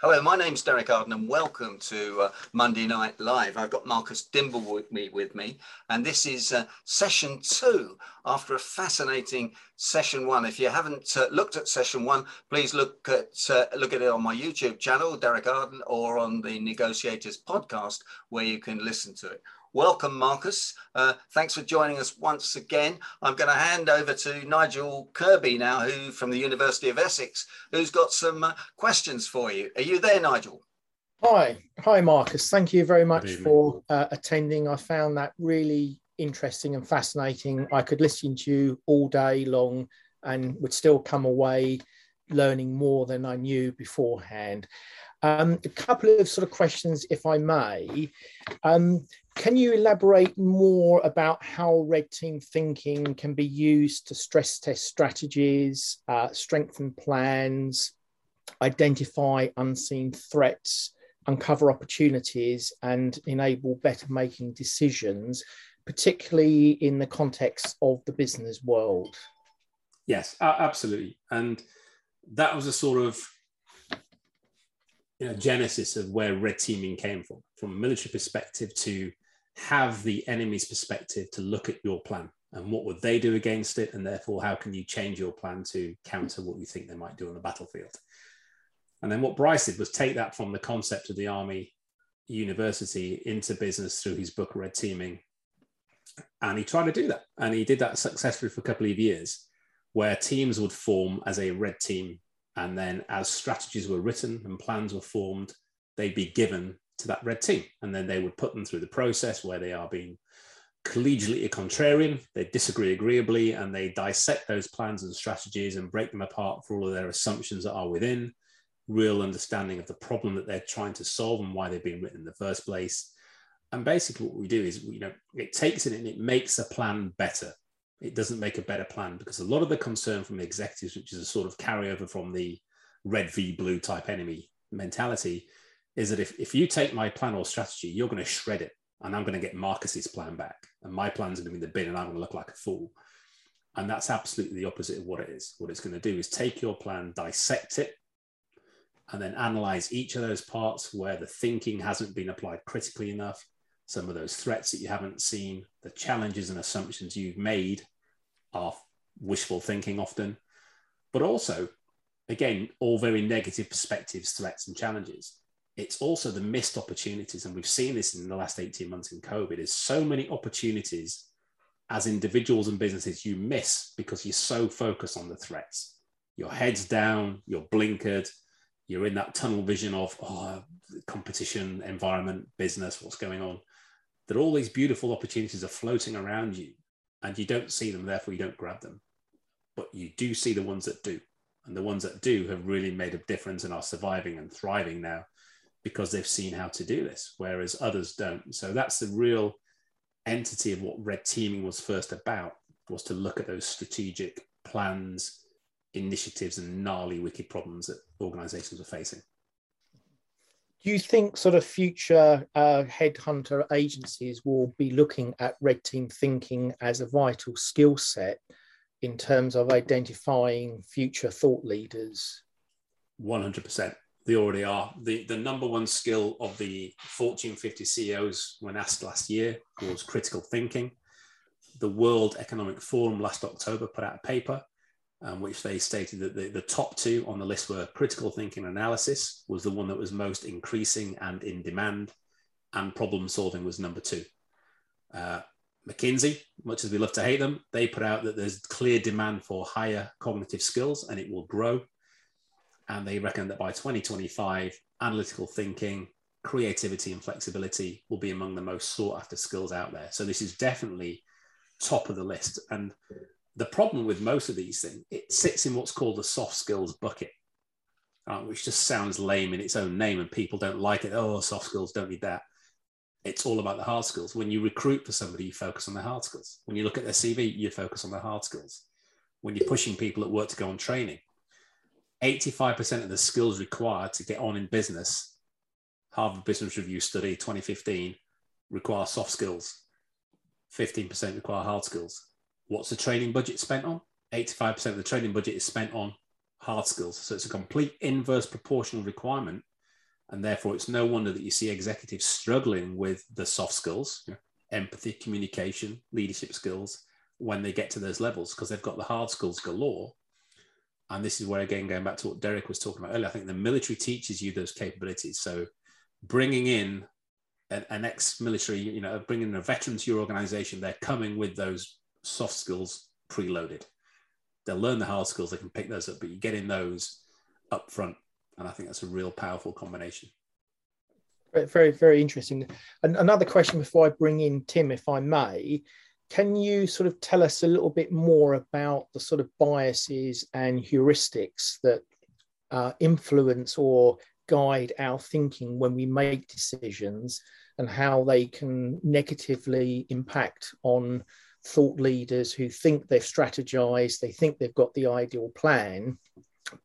Hello, my name's Derek Arden and welcome to uh, Monday Night Live. I've got Marcus Dimble with me, with me and this is uh, session two after a fascinating session one. If you haven't uh, looked at session one, please look at uh, look at it on my YouTube channel, Derek Arden, or on the Negotiators podcast where you can listen to it. Welcome, Marcus. Uh, thanks for joining us once again. I'm going to hand over to Nigel Kirby now, who from the University of Essex, who's got some uh, questions for you. Are you there, Nigel? Hi, hi, Marcus. Thank you very much for uh, attending. I found that really interesting and fascinating. I could listen to you all day long and would still come away learning more than I knew beforehand. Um, a couple of sort of questions, if I may. Um, can you elaborate more about how red team thinking can be used to stress test strategies, uh, strengthen plans, identify unseen threats, uncover opportunities, and enable better making decisions, particularly in the context of the business world? Yes, absolutely. And that was a sort of you know, genesis of where red teaming came from, from a military perspective to have the enemy's perspective to look at your plan and what would they do against it, and therefore how can you change your plan to counter what you think they might do on the battlefield. And then what Bryce did was take that from the concept of the army university into business through his book Red Teaming, and he tried to do that, and he did that successfully for a couple of years, where teams would form as a red team and then as strategies were written and plans were formed, they'd be given to that red team. And then they would put them through the process where they are being collegially a contrarian, they disagree agreeably, and they dissect those plans and strategies and break them apart for all of their assumptions that are within, real understanding of the problem that they're trying to solve and why they've been written in the first place. And basically, what we do is, you know, it takes it and it makes a plan better it doesn't make a better plan because a lot of the concern from the executives, which is a sort of carryover from the red v blue type enemy mentality, is that if, if you take my plan or strategy, you're going to shred it and I'm going to get Marcus's plan back. And my plan's going to be in the bin and I'm going to look like a fool. And that's absolutely the opposite of what it is. What it's going to do is take your plan, dissect it, and then analyze each of those parts where the thinking hasn't been applied critically enough, some of those threats that you haven't seen, the challenges and assumptions you've made are wishful thinking often, but also, again, all very negative perspectives, threats, and challenges. It's also the missed opportunities, and we've seen this in the last 18 months in COVID, is so many opportunities as individuals and businesses you miss because you're so focused on the threats. Your head's down, you're blinkered, you're in that tunnel vision of oh, competition, environment, business, what's going on that all these beautiful opportunities are floating around you and you don't see them, therefore you don't grab them. But you do see the ones that do. And the ones that do have really made a difference and are surviving and thriving now because they've seen how to do this, whereas others don't. So that's the real entity of what red teaming was first about, was to look at those strategic plans, initiatives, and gnarly, wicked problems that organizations are facing do you think sort of future uh, headhunter agencies will be looking at red team thinking as a vital skill set in terms of identifying future thought leaders? 100% they already are. The, the number one skill of the fortune 50 ceos when asked last year was critical thinking. The world economic forum last october put out a paper um, which they stated that the, the top two on the list were critical thinking analysis was the one that was most increasing and in demand, and problem solving was number two. Uh, McKinsey, much as we love to hate them, they put out that there's clear demand for higher cognitive skills and it will grow. And they reckon that by 2025, analytical thinking, creativity, and flexibility will be among the most sought after skills out there. So this is definitely top of the list. And the problem with most of these things, it sits in what's called the soft skills bucket, uh, which just sounds lame in its own name and people don't like it. Oh, soft skills don't need that. It's all about the hard skills. When you recruit for somebody, you focus on the hard skills. When you look at their CV, you focus on the hard skills. When you're pushing people at work to go on training, 85% of the skills required to get on in business, Harvard Business Review study 2015, require soft skills. 15% require hard skills What's the training budget spent on? 85% of the training budget is spent on hard skills. So it's a complete inverse proportional requirement And therefore, it's no wonder that you see executives struggling with the soft skills, know, empathy, communication, leadership skills when they get to those levels because they've got the hard skills galore. And this is where, again, going back to what Derek was talking about earlier, I think the military teaches you those capabilities. So bringing in an, an ex-military, you know, bringing a veteran to your organization, they're coming with those soft skills preloaded. They'll learn the hard skills, they can pick those up, but you get in those up front. And I think that's a real powerful combination. Very, very interesting. And another question before I bring in Tim, if I may. Can you sort of tell us a little bit more about the sort of biases and heuristics that uh, influence or guide our thinking when we make decisions and how they can negatively impact on thought leaders who think they've strategized, they think they've got the ideal plan,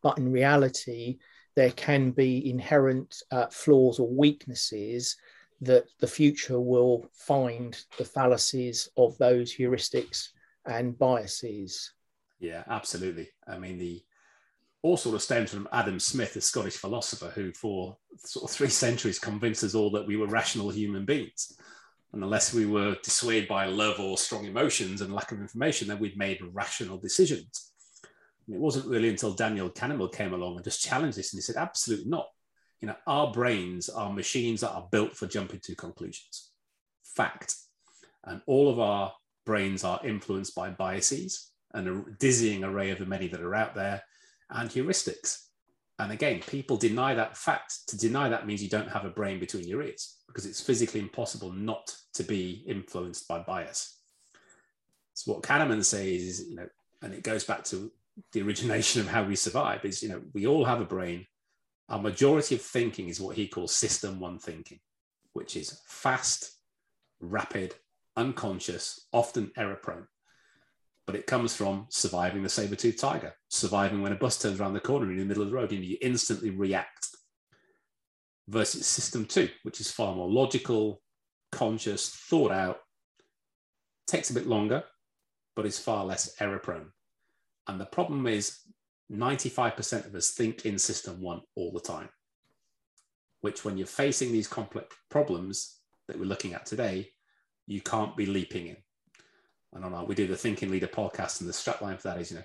but in reality, there can be inherent uh, flaws or weaknesses that the future will find the fallacies of those heuristics and biases. Yeah, absolutely. I mean, the all sort of stems from Adam Smith, a Scottish philosopher who, for sort of three centuries, convinced us all that we were rational human beings. And unless we were dissuaded by love or strong emotions and lack of information, then we'd made rational decisions. And it wasn't really until Daniel Kahneman came along and just challenged this, and he said, absolutely not. You know, our brains are machines that are built for jumping to conclusions. Fact. And all of our brains are influenced by biases and a dizzying array of the many that are out there and heuristics. And again, people deny that fact. To deny that means you don't have a brain between your ears because it's physically impossible not to be influenced by bias. So what Kahneman says is, you know, and it goes back to the origination of how we survive is, you know, we all have a brain. Our majority of thinking is what he calls system one thinking, which is fast, rapid, unconscious, often error prone but it comes from surviving the saber-toothed tiger, surviving when a bus turns around the corner in the middle of the road and you instantly react. Versus system two, which is far more logical, conscious, thought out, takes a bit longer, but is far less error prone. And the problem is 95% of us think in system one all the time, which when you're facing these complex problems that we're looking at today, you can't be leaping in I don't know, we do the Thinking Leader podcast, and the strapline for that is, you know,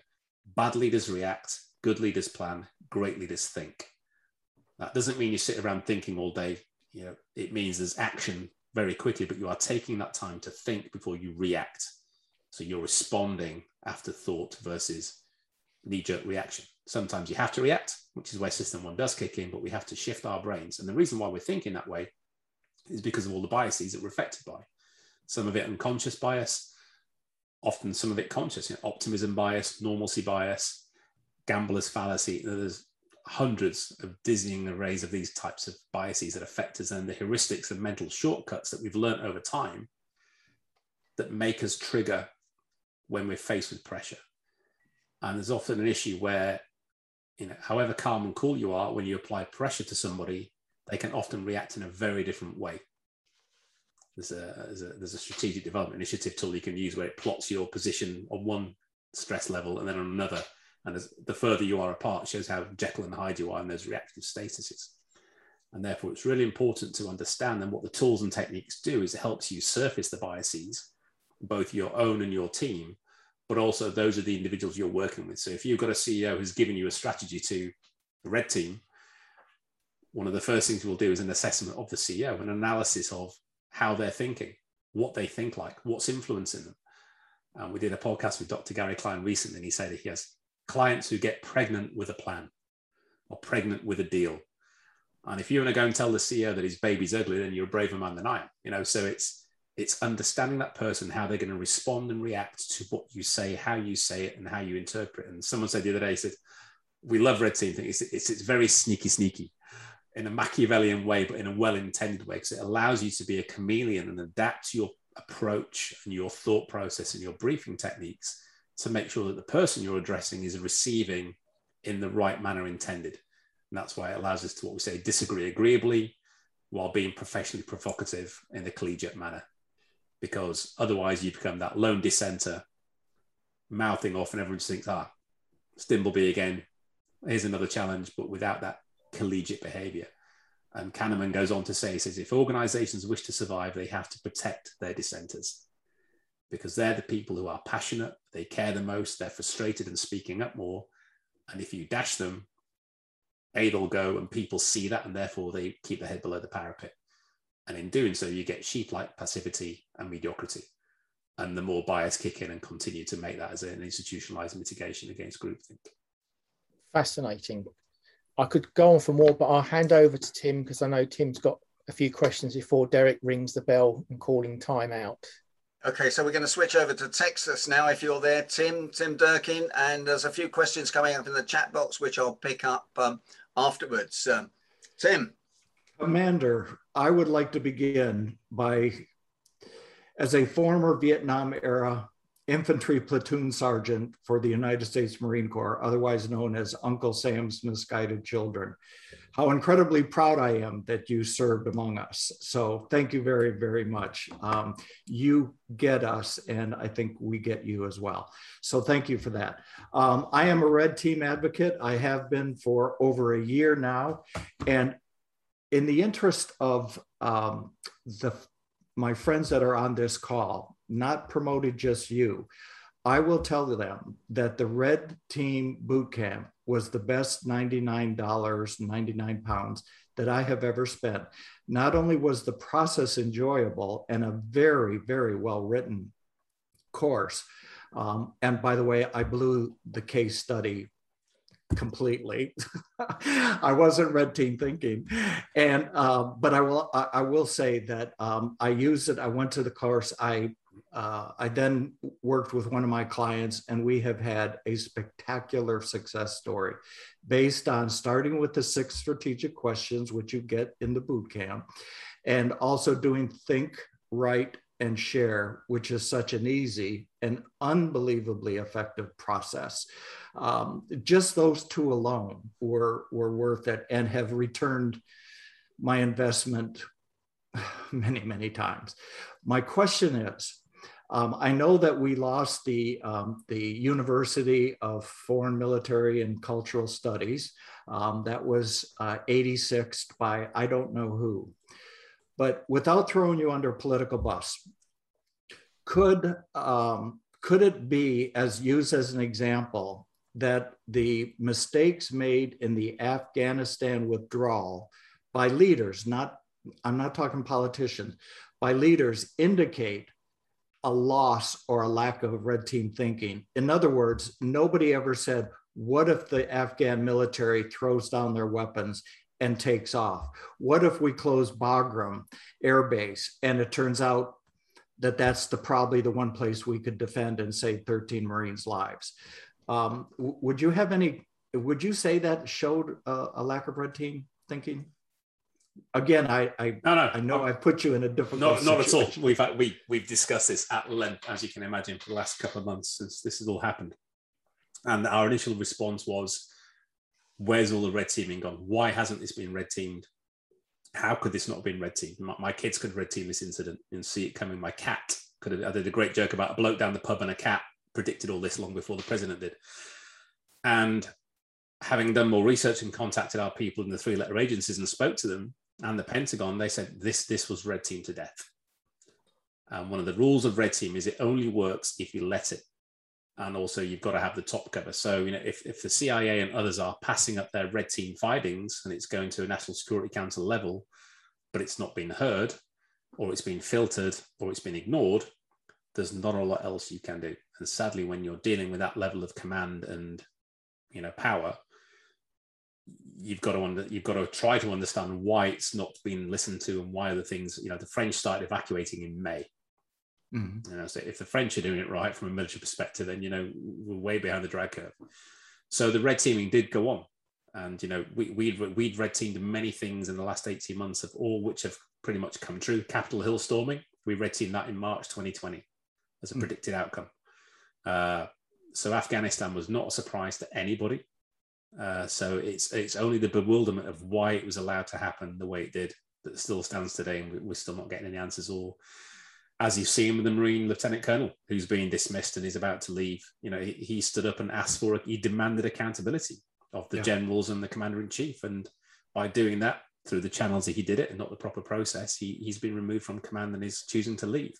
bad leaders react, good leaders plan, great leaders think. That doesn't mean you sit around thinking all day. You know, it means there's action very quickly, but you are taking that time to think before you react. So you're responding after thought versus knee-jerk reaction. Sometimes you have to react, which is where system one does kick in, but we have to shift our brains. And the reason why we're thinking that way is because of all the biases that we're affected by. Some of it unconscious bias, often some of it conscious, you know, optimism bias, normalcy bias, gambler's fallacy. There's hundreds of dizzying arrays of these types of biases that affect us and the heuristics and mental shortcuts that we've learned over time that make us trigger when we're faced with pressure. And there's often an issue where, you know, however calm and cool you are, when you apply pressure to somebody, they can often react in a very different way. There's a, there's a, there's a strategic development initiative tool you can use where it plots your position on one stress level and then on another. And the further you are apart, shows how Jekyll and Hyde you are in those reactive statuses. And therefore, it's really important to understand then what the tools and techniques do is it helps you surface the biases, both your own and your team, but also those are the individuals you're working with. So if you've got a CEO who's given you a strategy to the red team, one of the first things we'll do is an assessment of the CEO, an analysis of how they're thinking, what they think like, what's influencing them. Um, we did a podcast with Dr. Gary Klein recently, and he said that he has clients who get pregnant with a plan or pregnant with a deal. And if you want to go and tell the CEO that his baby's ugly, then you're a braver man than I am. You know, so it's it's understanding that person, how they're going to respond and react to what you say, how you say it, and how you interpret. And someone said the other day, he said, "We love red team. It's, it's, it's very sneaky, sneaky." In a Machiavellian way, but in a well intended way, because it allows you to be a chameleon and adapt your approach and your thought process and your briefing techniques to make sure that the person you're addressing is receiving in the right manner intended. And that's why it allows us to what we say disagree agreeably while being professionally provocative in a collegiate manner. Because otherwise, you become that lone dissenter mouthing off, and everyone just thinks, ah, Dimbleby again. Here's another challenge, but without that collegiate behavior. And Kahneman goes on to say, he says, if organizations wish to survive, they have to protect their dissenters because they're the people who are passionate, they care the most, they're frustrated and speaking up more. And if you dash them, A, they'll go and people see that and therefore they keep their head below the parapet. And in doing so, you get sheep like passivity and mediocrity. And the more bias kick in and continue to make that as an institutionalized mitigation against groupthink. Fascinating. I could go on for more, but I'll hand over to Tim because I know Tim's got a few questions before Derek rings the bell and calling time out. Okay, so we're going to switch over to Texas now. If you're there, Tim, Tim Durkin, and there's a few questions coming up in the chat box, which I'll pick up um, afterwards. Um, Tim. Commander, I would like to begin by, as a former Vietnam era infantry platoon sergeant for the United States Marine Corps, otherwise known as Uncle Sam's Misguided Children. How incredibly proud I am that you served among us. So thank you very, very much. Um, you get us, and I think we get you as well. So thank you for that. Um, I am a red team advocate. I have been for over a year now. And in the interest of um, the my friends that are on this call, not promoted just you. I will tell them that the red team boot camp was the best $99, 99 pounds that I have ever spent. Not only was the process enjoyable and a very, very well written course. Um, and by the way, I blew the case study completely. I wasn't red team thinking, and uh, but I will I, I will say that um, I used it. I went to the course. I uh, I then worked with one of my clients, and we have had a spectacular success story based on starting with the six strategic questions, which you get in the boot camp, and also doing think, write, and share, which is such an easy and unbelievably effective process. Um, just those two alone were, were worth it and have returned my investment many, many times. My question is um, I know that we lost the, um, the University of Foreign Military and Cultural Studies. Um, that was uh, 86th by I don't know who. But without throwing you under a political bus, could, um, could it be, as used as an example, that the mistakes made in the Afghanistan withdrawal by leaders, not, I'm not talking politicians, by leaders indicate a loss or a lack of red team thinking. In other words, nobody ever said, what if the Afghan military throws down their weapons and takes off? What if we close Bagram Air Base and it turns out that that's the probably the one place we could defend and save 13 Marines' lives? Um, would you have any? Would you say that showed a, a lack of red team thinking? Again, I I, no, no, I know I put you in a difficult. Not, not at all. We've had, we we've discussed this at length, as you can imagine, for the last couple of months since this has all happened. And our initial response was, "Where's all the red teaming gone? Why hasn't this been red teamed? How could this not have been red teamed? My, my kids could red team this incident and see it coming. My cat could have. I did a great joke about a bloke down the pub and a cat predicted all this long before the president did. And having done more research and contacted our people in the three letter agencies and spoke to them, and the Pentagon, they said this this was red team to death. And one of the rules of red team is it only works if you let it. And also you've got to have the top cover. So, you know, if, if the CIA and others are passing up their red team findings and it's going to a National Security Council level, but it's not been heard, or it's been filtered, or it's been ignored, there's not a lot else you can do. And sadly, when you're dealing with that level of command and you know power, you've got to under, you've got to try to understand why it's not been listened to and why other things you know the french started evacuating in may. Mm-hmm. you know so if the french are doing it right from a military perspective then you know we're way behind the drag curve. So the red teaming did go on. And you know we, we'd we'd red teamed many things in the last 18 months of all which have pretty much come true. Capitol hill storming we red teamed that in march 2020 as a mm-hmm. predicted outcome. Uh, so afghanistan was not a surprise to anybody uh, so it's it's only the bewilderment of why it was allowed to happen the way it did that still stands today, and we're still not getting any answers. Or, as you've seen with the Marine Lieutenant Colonel who's being dismissed and is about to leave, you know, he, he stood up and asked for, he demanded accountability of the yeah. generals and the commander in chief, and by doing that, through the channels that he did it and not the proper process, he, he's been removed from command and is choosing to leave.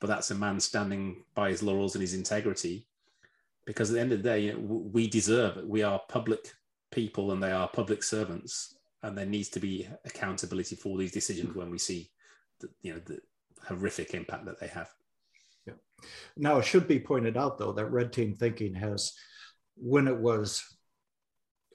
But that's a man standing by his laurels and his integrity. Because at the end of the day, you know, we deserve it. We are public people and they are public servants. And there needs to be accountability for these decisions when we see the, you know, the horrific impact that they have. Yeah. Now, it should be pointed out, though, that red team thinking has, when it was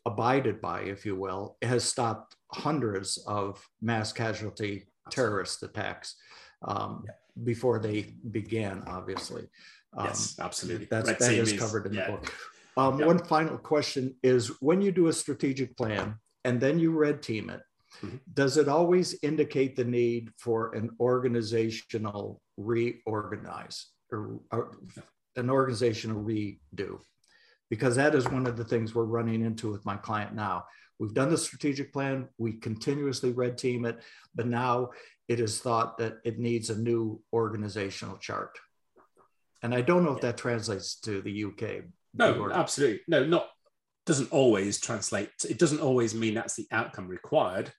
abided by, if you will, has stopped hundreds of mass casualty terrorist attacks um, yeah. before they began, obviously. Um, yes, absolutely. That's, that is covered in yeah. the book. Um, yeah. One final question is when you do a strategic plan and then you red team it, mm-hmm. does it always indicate the need for an organizational reorganize or, or an organizational redo? because that is one of the things we're running into with my client now. We've done the strategic plan, we continuously red team it, but now it is thought that it needs a new organizational chart. And I don't know if that translates to the UK. No, absolutely. No, not doesn't always translate. It doesn't always mean that's the outcome required.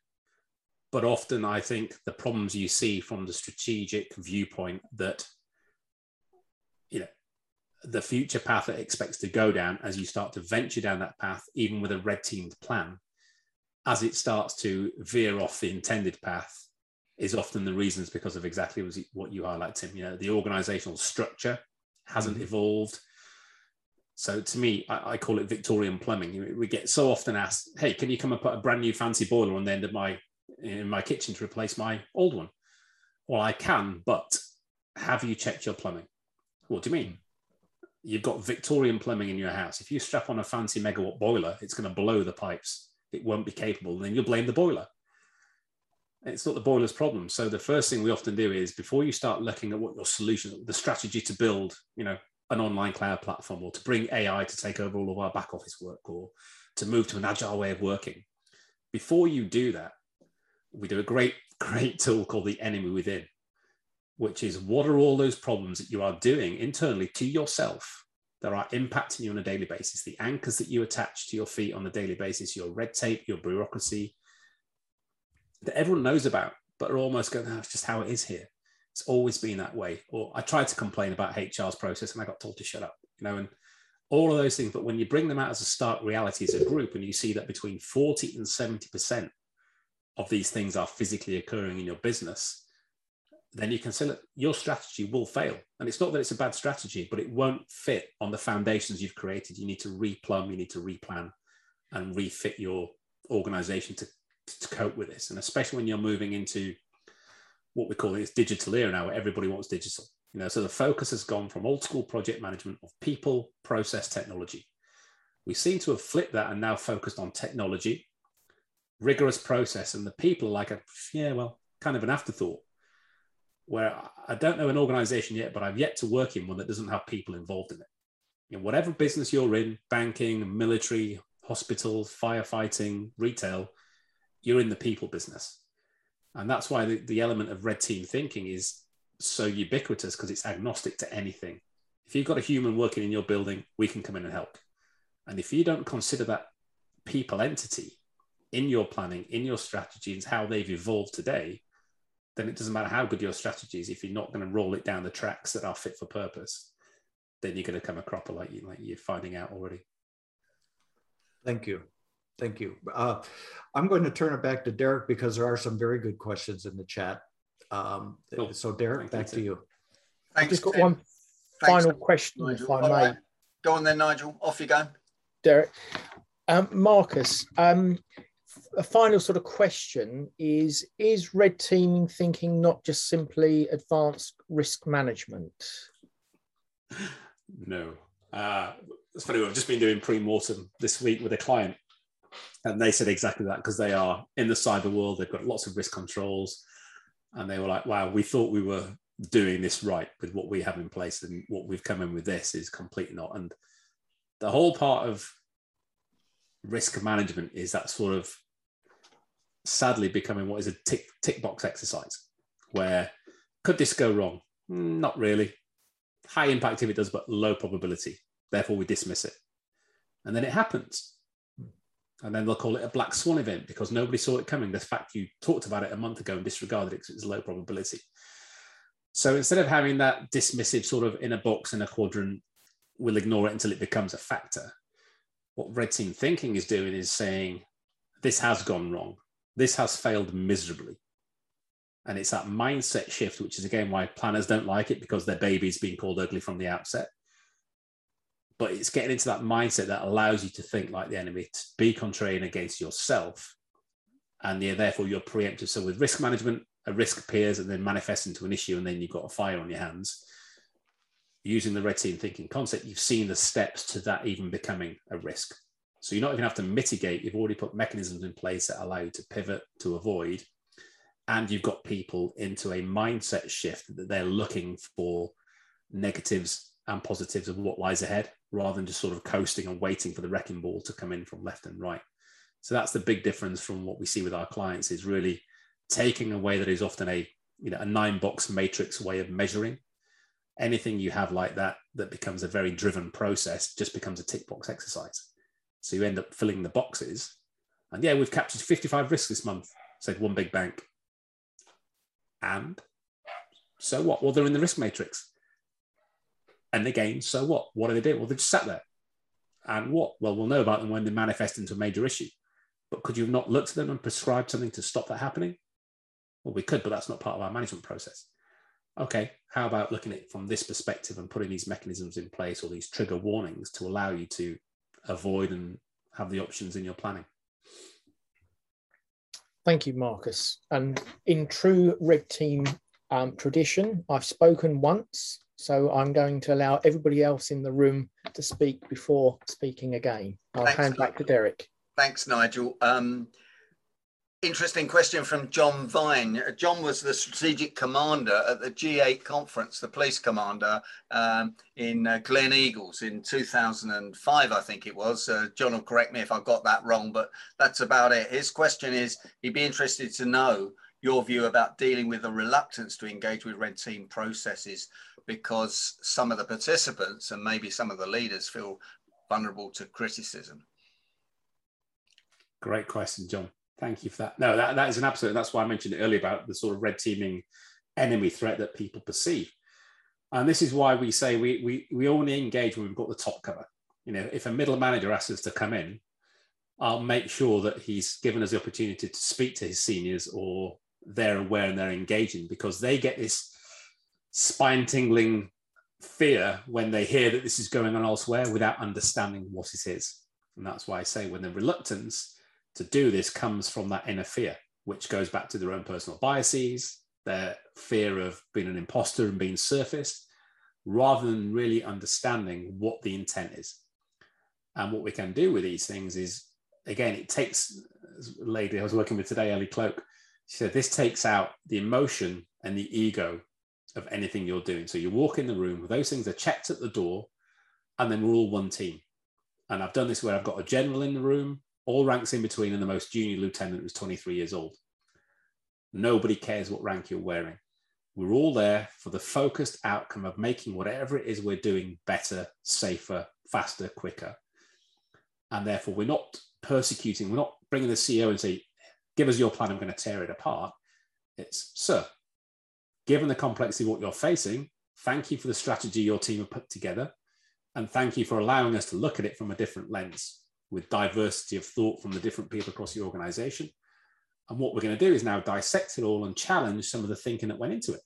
But often I think the problems you see from the strategic viewpoint that you know the future path it expects to go down as you start to venture down that path, even with a red teamed plan, as it starts to veer off the intended path, is often the reasons because of exactly what you highlight, Tim. You know, the organizational structure hasn't mm-hmm. evolved. So to me, I, I, call it Victorian plumbing. We get so often asked, "Hey, can you come and put a brand new fancy boiler on the end of my in my kitchen to replace my old one?" Well, I can, but have you checked your plumbing? What do you mean? you've got Victorian plumbing in your house. If you strap on a fancy megawatt boiler, it's going to blow the pipes. It won't be capable. and Then you'll blame the boiler. It's not the boiler's problem. So the first thing we often do is before you start looking at what your solution, the strategy to build, you know, an online cloud platform or to bring AI to take over all of our back office work or to move to an agile way of working. Before you do that, we do a great, great tool called the enemy within which is what are all those problems that you are doing internally to yourself that are impacting you on a daily basis, the anchors that you attach to your feet on a daily basis, your red tape, your bureaucracy that everyone knows about, but are almost going, that's just how it is here. It's always been that way. Or I tried to complain about HR's process and I got told to shut up, you know, and all of those things. But when you bring them out as a stark reality as a group and you see that between 40 and 70% of these things are physically occurring in your business, then you can say that your strategy will fail. And it's not that it's a bad strategy, but it won't fit on the foundations you've created. You need to replumb, you need to replan and refit your organization to, to cope with this. And especially when you're moving into what we call this digital era now, where everybody wants digital. You know, so the focus has gone from old school project management of people, process, technology. We seem to have flipped that and now focused on technology, rigorous process, and the people are like a yeah, well, kind of an afterthought where I don't know an organization yet, but I've yet to work in one that doesn't have people involved in it. In whatever business you're in, banking, military, hospitals, firefighting, retail, you're in the people business. And that's why the, the element of red team thinking is so ubiquitous because it's agnostic to anything. If you've got a human working in your building, we can come in and help. And if you don't consider that people entity in your planning, in your strategies, how they've evolved today, then it doesn't matter how good your strategy is if you're not going to roll it down the tracks that are fit for purpose then you're going to come a cropper like you like you're finding out already thank you thank you. Uh, i'm going to turn it back to derek because there are some very good questions in the chat. Um, cool. so derek Thank back you, to you. I've just got Tim. one Thanks, final question Nigel. if i may right. go on then nigel. Off you go. Derek. Um, marcus um, a final sort of question is is red teaming thinking not just simply advanced risk management? No. Uh, it's funny i've just been doing pre-mortem this week with a client and they said exactly that because they are in the cyber world they've got lots of risk controls and they were like wow we thought we were doing this right with what we have in place and what we've come in with this is completely not and the whole part of risk management is that sort of sadly becoming what is a tick, tick box exercise where could this go wrong? Not really. High impact if it does, but low probability. Therefore, we dismiss it. And then it happens. And then they'll call it a black swan event because nobody saw it coming. The fact you talked about it a month ago and disregarded it because it's low probability. So instead of having that dismissive sort of in a box in a quadrant, we'll ignore it until it becomes a factor. What red team thinking is doing is saying, this has gone wrong. This has failed miserably. And it's that mindset shift, which is again why planners don't like it because their baby's being called ugly from the outset. But it's getting into that mindset that allows you to think like the enemy, to be contrarian against yourself. And therefore you're preemptive. So with risk management, a risk appears and then manifests into an issue, and then you've got a fire on your hands. Using the red team thinking concept, you've seen the steps to that even becoming a risk. So you are not even have to mitigate, you've already put mechanisms in place that allow you to pivot, to avoid, and you've got people into a mindset shift that they're looking for negatives and positives of what lies ahead rather than just sort of coasting and waiting for the wrecking ball to come in from left and right. So that's the big difference from what we see with our clients is really taking away that is often a you know a nine box matrix way of measuring. Anything you have like that that becomes a very driven process just becomes a tick box exercise. So you end up filling the boxes. And yeah we've captured 55 risks this month said one big bank. And so what? Well, they're in the risk matrix. And again, so what? What do they do? Well, they just sat there. And what? Well, we'll know about them when they manifest into a major issue. But could you have not looked at them and prescribed something to stop that happening? Well, we could, but that's not part of our management process. Okay, how about looking at it from this perspective and putting these mechanisms in place or these trigger warnings to allow you to avoid and have the options in your planning? Thank you, Marcus. And in true red team um, tradition, I've spoken once, so I'm going to allow everybody else in the room to speak before speaking again. I'll Thanks, hand back to Derek. Thanks, Nigel. Um, interesting question from John Vine. John was the strategic commander at the G8 conference, the police commander um, in uh, Gleneagles in 2005, I think it was. Uh, John will correct me if I got that wrong, but that's about it. His question is he'd be interested to know your view about dealing with the reluctance to engage with red team processes because some of the participants and maybe some of the leaders feel vulnerable to criticism. Great question, John. Thank you for that. No, that, that is an absolute. That's why I mentioned earlier about the sort of red teaming enemy threat that people perceive. And this is why we say we, we, we only engage when we've got the top cover. You know, if a middle manager asks us to come in, I'll make sure that he's given us the opportunity to speak to his seniors or they're aware and they're engaging because they get this spine tingling fear when they hear that this is going on elsewhere without understanding what it is. And that's why I say when the reluctance to do this comes from that inner fear, which goes back to their own personal biases, their fear of being an imposter and being surfaced, rather than really understanding what the intent is. And what we can do with these things is, again, it takes, lady I was working with today, Ellie Cloak, she said, this takes out the emotion and the ego of anything you're doing. So you walk in the room, those things are checked at the door, and then we're all one team. And I've done this where I've got a general in the room, all ranks in between, and the most junior lieutenant was 23 years old. Nobody cares what rank you're wearing. We're all there for the focused outcome of making whatever it is we're doing better, safer, faster, quicker. And therefore, we're not persecuting, we're not bringing the CEO and say, give us your plan, I'm going to tear it apart. It's, sir, given the complexity of what you're facing, thank you for the strategy your team have put together. And thank you for allowing us to look at it from a different lens with diversity of thought from the different people across the organization. And what we're going to do is now dissect it all and challenge some of the thinking that went into it.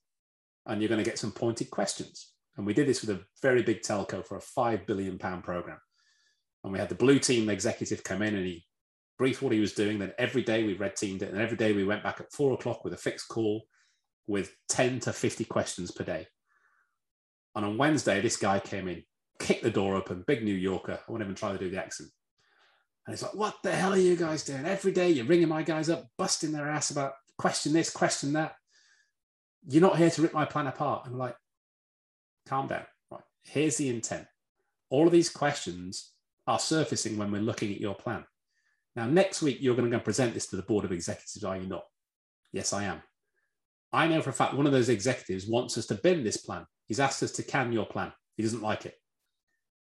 And you're going to get some pointed questions. And we did this with a very big telco for a five billion pound program. And we had the blue team executive come in and he briefed what he was doing. Then every day we red teamed it. And every day we went back at four o'clock with a fixed call with 10 to 50 questions per day. And on Wednesday, this guy came in, kicked the door open, big New Yorker. I won't even try to do the accent. And it's like, what the hell are you guys doing? Every day you're ringing my guys up, busting their ass about question this, question that. You're not here to rip my plan apart. I'm like, calm down. Right. Here's the intent. All of these questions are surfacing when we're looking at your plan. Now, next week, you're going to go present this to the board of executives, are you not? Yes, I am. I know for a fact one of those executives wants us to bend this plan. He's asked us to can your plan. He doesn't like it.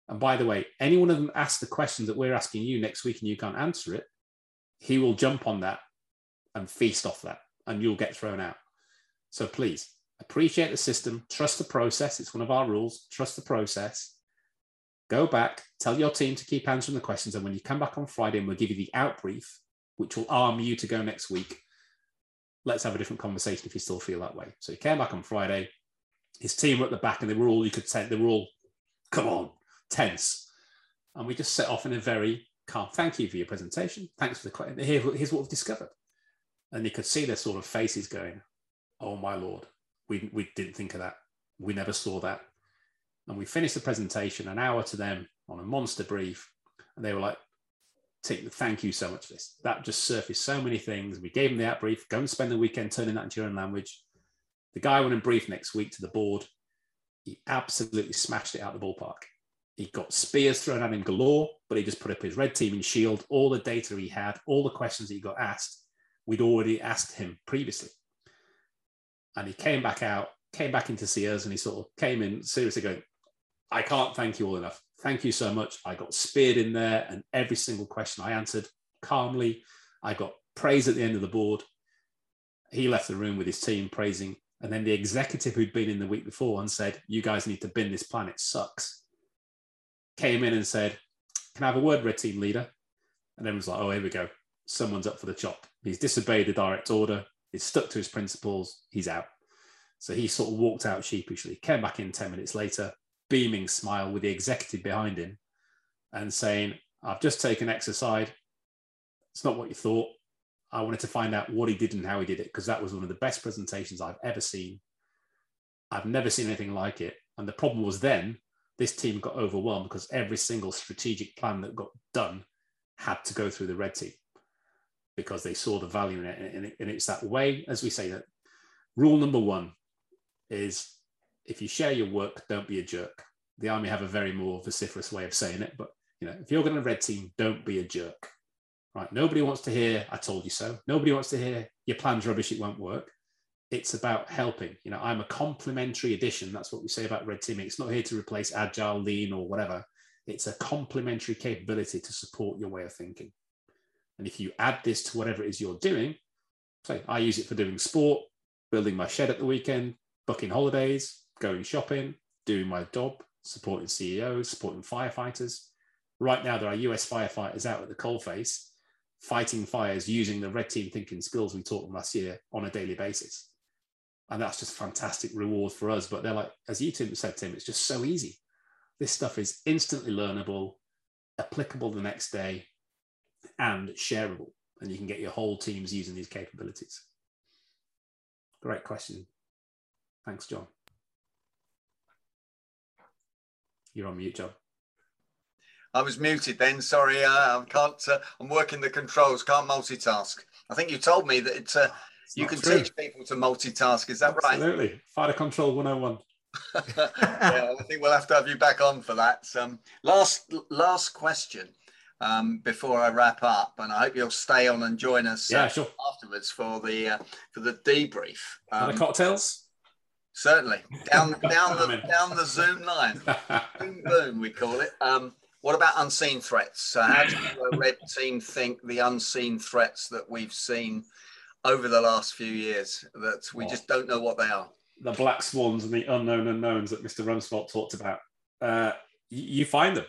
And by the way, any one of them asks the questions that we're asking you next week and you can't answer it, he will jump on that and feast off that, and you'll get thrown out. So please appreciate the system, trust the process. It's one of our rules. Trust the process. Go back, tell your team to keep answering the questions, and when you come back on Friday, and we'll give you the out brief, which will arm you to go next week. Let's have a different conversation if you still feel that way. So he came back on Friday. His team were at the back, and they were all you could say they were all, come on, tense. And we just set off in a very calm. Thank you for your presentation. Thanks for the question. Here, here's what we've discovered. And you could see their sort of faces going, oh my lord, we, we didn't think of that. We never saw that. And we finished the presentation an hour to them on a monster brief. And they were like, thank you so much for this. That just surfaced so many things. We gave him the out brief, go and spend the weekend turning that into your own language. The guy went and briefed next week to the board. He absolutely smashed it out of the ballpark. He got spears thrown at him galore, but he just put up his red team and shield, all the data he had, all the questions that he got asked, we'd already asked him previously. And he came back out, came back in to see us, and he sort of came in seriously going, I can't thank you all enough. Thank you so much. I got speared in there, and every single question I answered calmly. I got praise at the end of the board. He left the room with his team praising. And then the executive who'd been in the week before and said, You guys need to bin this plan, it sucks came in and said, Can I have a word, red team leader? And then was like, Oh, here we go. Someone's up for the chop. He's disobeyed the direct order. He's stuck to his principles. He's out. So he sort of walked out sheepishly, came back in 10 minutes later, beaming smile with the executive behind him and saying, I've just taken X aside. It's not what you thought. I wanted to find out what he did and how he did it because that was one of the best presentations I've ever seen. I've never seen anything like it. And the problem was then this team got overwhelmed because every single strategic plan that got done had to go through the red team because they saw the value in it. And, it's that way, as we say, that rule number one is if you share your work, don't be a jerk. The army have a very more vociferous way of saying it, but you know, if you're going to red team, don't be a jerk. Right? Nobody wants to hear "I told you so." Nobody wants to hear "Your plan's rubbish; it won't work." it's about helping. You know, I'm a complementary addition. That's what we say about red teaming. It's not here to replace agile, lean, or whatever. It's a complementary capability to support your way of thinking. And if you add this to whatever it is you're doing, say I use it for doing sport, building my shed at the weekend, booking holidays, going shopping, doing my job, supporting CEOs, supporting firefighters. Right now, there are US firefighters out at the coalface fighting fires using the red team thinking skills we taught them last year on a daily basis and that's just fantastic reward for us. But they're like, as you Tim said, Tim, it's just so easy. This stuff is instantly learnable, applicable the next day, and shareable. And you can get your whole teams using these capabilities. Great question. Thanks, John. You're on mute, John. I was muted then. Sorry, uh, I can't. Uh, I'm working the controls. Can't multitask. I think you told me that it's. Uh, you can true. teach people to multitask. Is that Absolutely. right? Absolutely. Fighter Control 101. yeah, I think we'll have to have you back on for that. Um, last last question um, before I wrap up, and I hope you'll stay on and join us yeah, uh, sure. afterwards for the uh, for the debrief. Um, the cocktails. Certainly down down the down the Zoom line. boom boom, we call it. Um, what about unseen threats? So how do you, a red team, think the unseen threats that we've seen over the last few years that we just don't know what they are. The black swans and the unknown unknowns that Mr. Rumsfeld talked about. Uh, you find them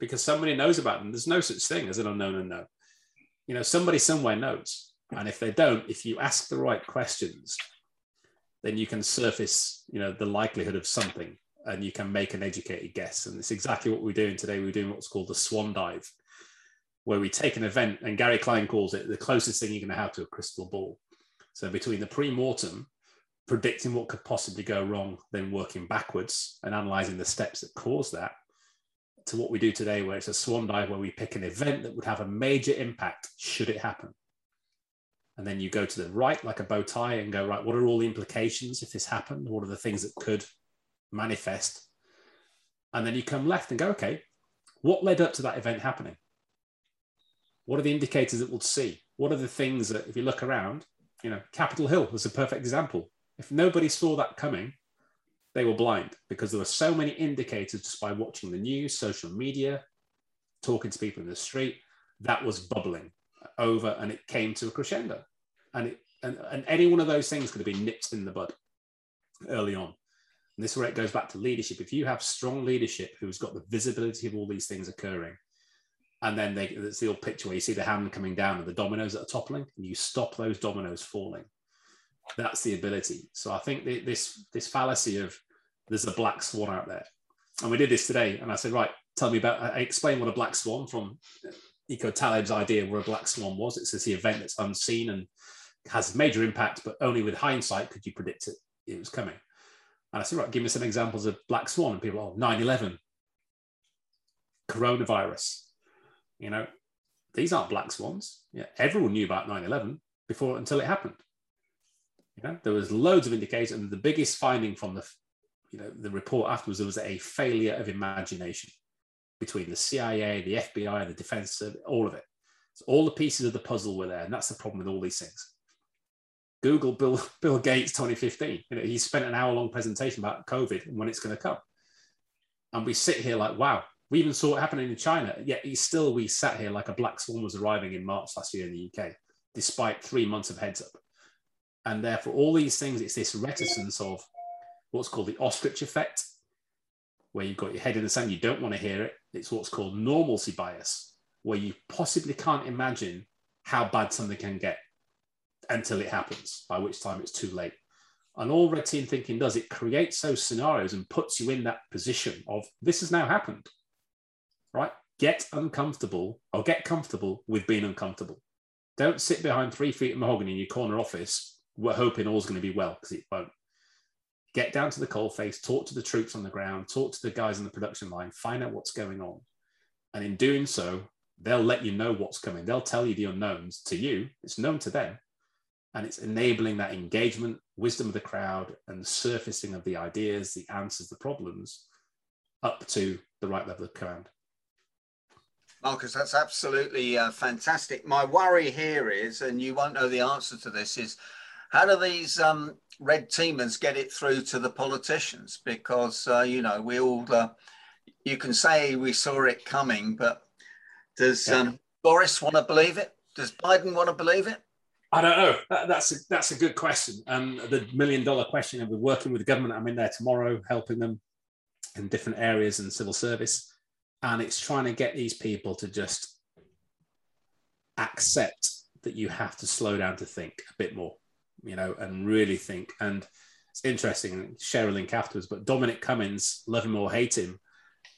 because somebody knows about them. There's no such thing as an unknown unknown. You know, somebody somewhere knows. And if they don't, if you ask the right questions, then you can surface, you know, the likelihood of something and you can make an educated guess. And it's exactly what we're doing today. We're doing what's called the swan dive where we take an event, and Gary Klein calls it the closest thing you're going to have to a crystal ball. So between the pre-mortem, predicting what could possibly go wrong, then working backwards and analyzing the steps that cause that, to what we do today, where it's a swan dive where we pick an event that would have a major impact should it happen. And then you go to the right like a bow tie and go, right, what are all the implications if this happened? What are the things that could manifest? And then you come left and go, okay, what led up to that event happening? What are the indicators that we'll see? What are the things that, if you look around, you know, Capitol Hill was a perfect example. If nobody saw that coming, they were blind because there were so many indicators just by watching the news, social media, talking to people in the street, that was bubbling. Over, and it came to a crescendo. And, it, and, and any one of those things could have been nipped in the bud early on. And this is where it goes back to leadership. If you have strong leadership who's got the visibility of all these things occurring, and then they, it's the old picture where you see the hand coming down and the dominoes that are toppling, and you stop those dominoes falling. That's the ability. So I think this this fallacy of there's a black swan out there, and we did this today, and I said, right, tell me about. I explain what a black swan from Nico Taleb's idea where a black swan was. It's this event that's unseen and has major impact, but only with hindsight could you predict it. It was coming. And I said, right, give me some examples of black swan. And people, oh, 9 11, coronavirus. You know, these aren't black swans. Yeah, everyone knew about 9 11 before until it happened. You know, there was loads of indicators, and the biggest finding from the you know the report afterwards was a failure of imagination between the CIA, the FBI, the Defense Service, all of it. So all the pieces of the puzzle were there, and that's the problem with all these things. Google Bill, Bill Gates 2015. You know, he spent an hour long presentation about COVID and when it's going to come. And we sit here like, wow, we even saw it happening in China. Yet still, we sat here like a black swan was arriving in March last year in the UK, despite three months of heads up. And therefore, all these things, it's this reticence of what's called the ostrich effect, where you've got your head in the sand, you don't want to hear it. It's what's called normalcy bias, where you possibly can't imagine how bad something can get until it happens, by which time it's too late. And all red team thinking does, it creates those scenarios and puts you in that position of this has now happened, right? Get uncomfortable or get comfortable with being uncomfortable. Don't sit behind three feet of mahogany in your corner office, we're hoping all's going to be well because it won't. Get down to the coal face, talk to the troops on the ground, talk to the guys in the production line, find out what's going on. And in doing so, they'll let you know what's coming. They'll tell you the unknowns to you, it's known to them and it's enabling that engagement, wisdom of the crowd, and the surfacing of the ideas, the answers, the problems up to the right level of command. Marcus, that's absolutely uh, fantastic. My worry here is, and you won't know the answer to this, is how do these um, red teamers get it through to the politicians? Because, uh, you know, we all, uh, you can say we saw it coming, but does yeah. um, Boris want to believe it? Does Biden want to believe it? I don't know. That, that's a, that's a good question. Um, the million dollar question. And we're working with the government. I'm in there tomorrow, helping them in different areas in civil service, and it's trying to get these people to just accept that you have to slow down to think a bit more, you know, and really think. And it's interesting. Share a link afterwards. But Dominic Cummings, love him or hate him,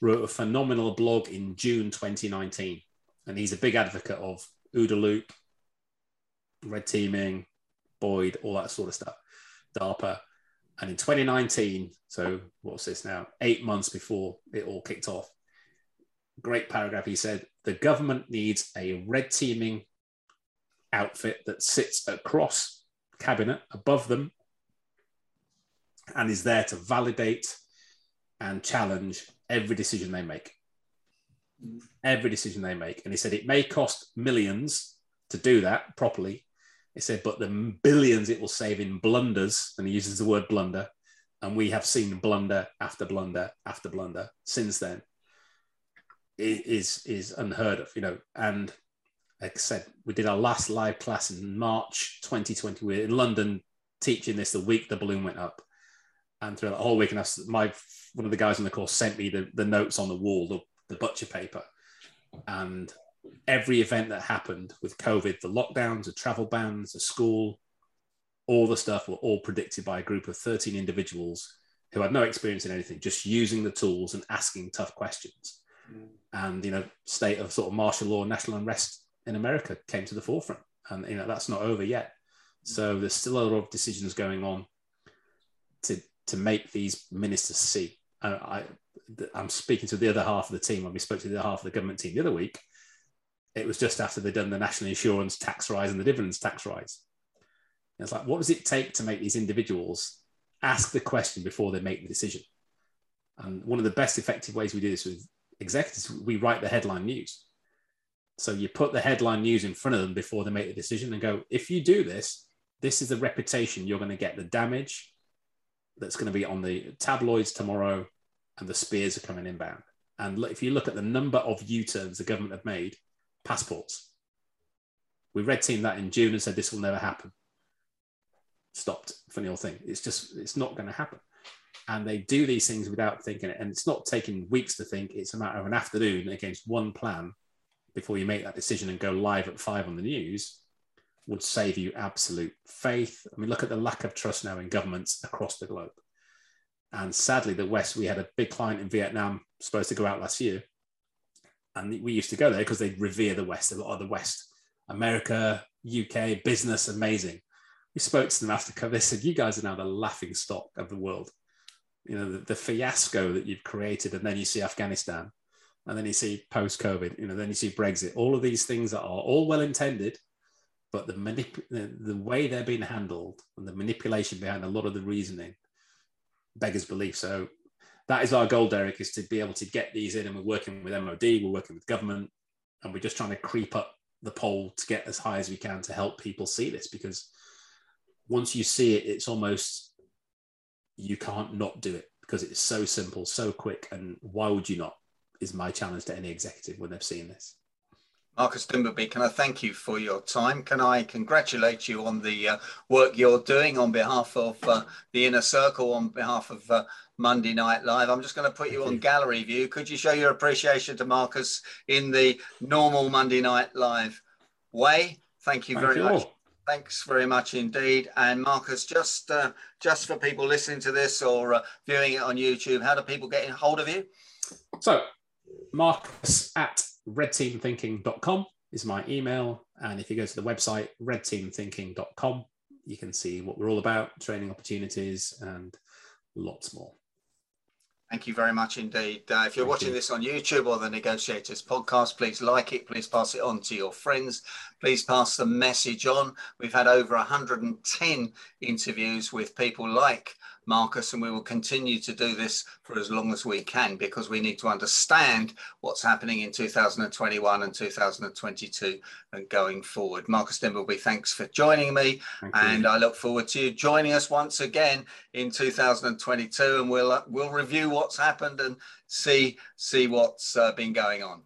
wrote a phenomenal blog in June 2019, and he's a big advocate of OODA loop red teaming, Boyd, all that sort of stuff, DARPA. And in 2019, so what's this now? Eight months before it all kicked off, great paragraph. He said, The government needs a red teaming outfit that sits across cabinet above them and is there to validate and challenge every decision they make. Every decision they make. And he said, It may cost millions to do that properly, he said, but the billions it will save in blunders, and he uses the word blunder, and we have seen blunder after blunder after blunder since then. Is is unheard of, you know. And like I said, we did our last live class in March 2020. We are in London teaching this the week the balloon went up, and through the whole week, and I, my one of the guys in the course sent me the, the notes on the wall, the, the butcher paper, and every event that happened with COVID, the lockdowns, the travel bans, the school, all the stuff were all predicted by a group of 13 individuals who had no experience in anything, just using the tools and asking tough questions. Mm. And, you know, state of sort of martial law, national unrest in America came to the forefront. And, you know, that's not over yet. So there's still a lot of decisions going on to, to make these ministers see. And I, I'm speaking to the other half of the team when we spoke to the other half of the government team the other week it was just after they'd done the national insurance tax rise and the dividends tax rise. And it's like, what does it take to make these individuals ask the question before they make the decision? And one of the best effective ways we do this with executives, we write the headline news. So you put the headline news in front of them before they make the decision and go, if you do this, this is the reputation you're going to get, the damage that's going to be on the tabloids tomorrow, and the spears are coming inbound. And if you look at the number of U turns the government have made passports. We red teamed that in June and said this will never happen. Stopped. Funny old thing. It's just it's not going to happen. And they do these things without thinking it. And it's not taking weeks to think. It's a matter of an afternoon against one plan before you make that decision and go live at five on the news would save you absolute faith. I mean, look at the lack of trust now in governments across the globe. And sadly, the West, we had a big client in Vietnam supposed to go out last year. And we used to go there because they revere the West, a lot of the West, America, UK, business, amazing. We spoke to them after They said, You guys are now the laughing stock of the world. You know, the, the fiasco that you've created. And then you see Afghanistan, and then you see post COVID, you know, then you see Brexit, all of these things that are all well intended, but the, manip- the, the way they're being handled and the manipulation behind a lot of the reasoning beggars belief. So that is our goal, Derek, is to be able to get these in. And we're working with MOD, we're working with government, and we're just trying to creep up the pole to get as high as we can to help people see this. Because once you see it, it's almost you can't not do it because it's so simple, so quick. And why would you not? Is my challenge to any executive when they've seen this. Marcus Dimbleby, can I thank you for your time? Can I congratulate you on the uh, work you're doing on behalf of uh, the Inner Circle, on behalf of uh, Monday Night Live? I'm just going to put you on gallery view. Could you show your appreciation to Marcus in the normal Monday Night Live way? Thank you thank very you much. All. Thanks very much indeed. And Marcus, just uh, just for people listening to this or uh, viewing it on YouTube, how do people get in hold of you? So, Marcus at redteamthinking.com is my email. And if you go to the website, redteamthinking.com, you can see what we're all about, training opportunities, and lots more. Thank you very much indeed. Uh, if you're Thank watching you. this on YouTube or the Negotiators podcast, please like it. Please pass it on to your friends. Please pass the message on. We've had over 110 interviews with people like Marcus, and we will continue to do this for as long as we can because we need to understand what's happening in 2021 and 2022 and going forward. Marcus Dimbleby, thanks for joining me, Thank and you. I look forward to you joining us once again in 2022, and we'll uh, we'll review what's happened and see see what's uh, been going on.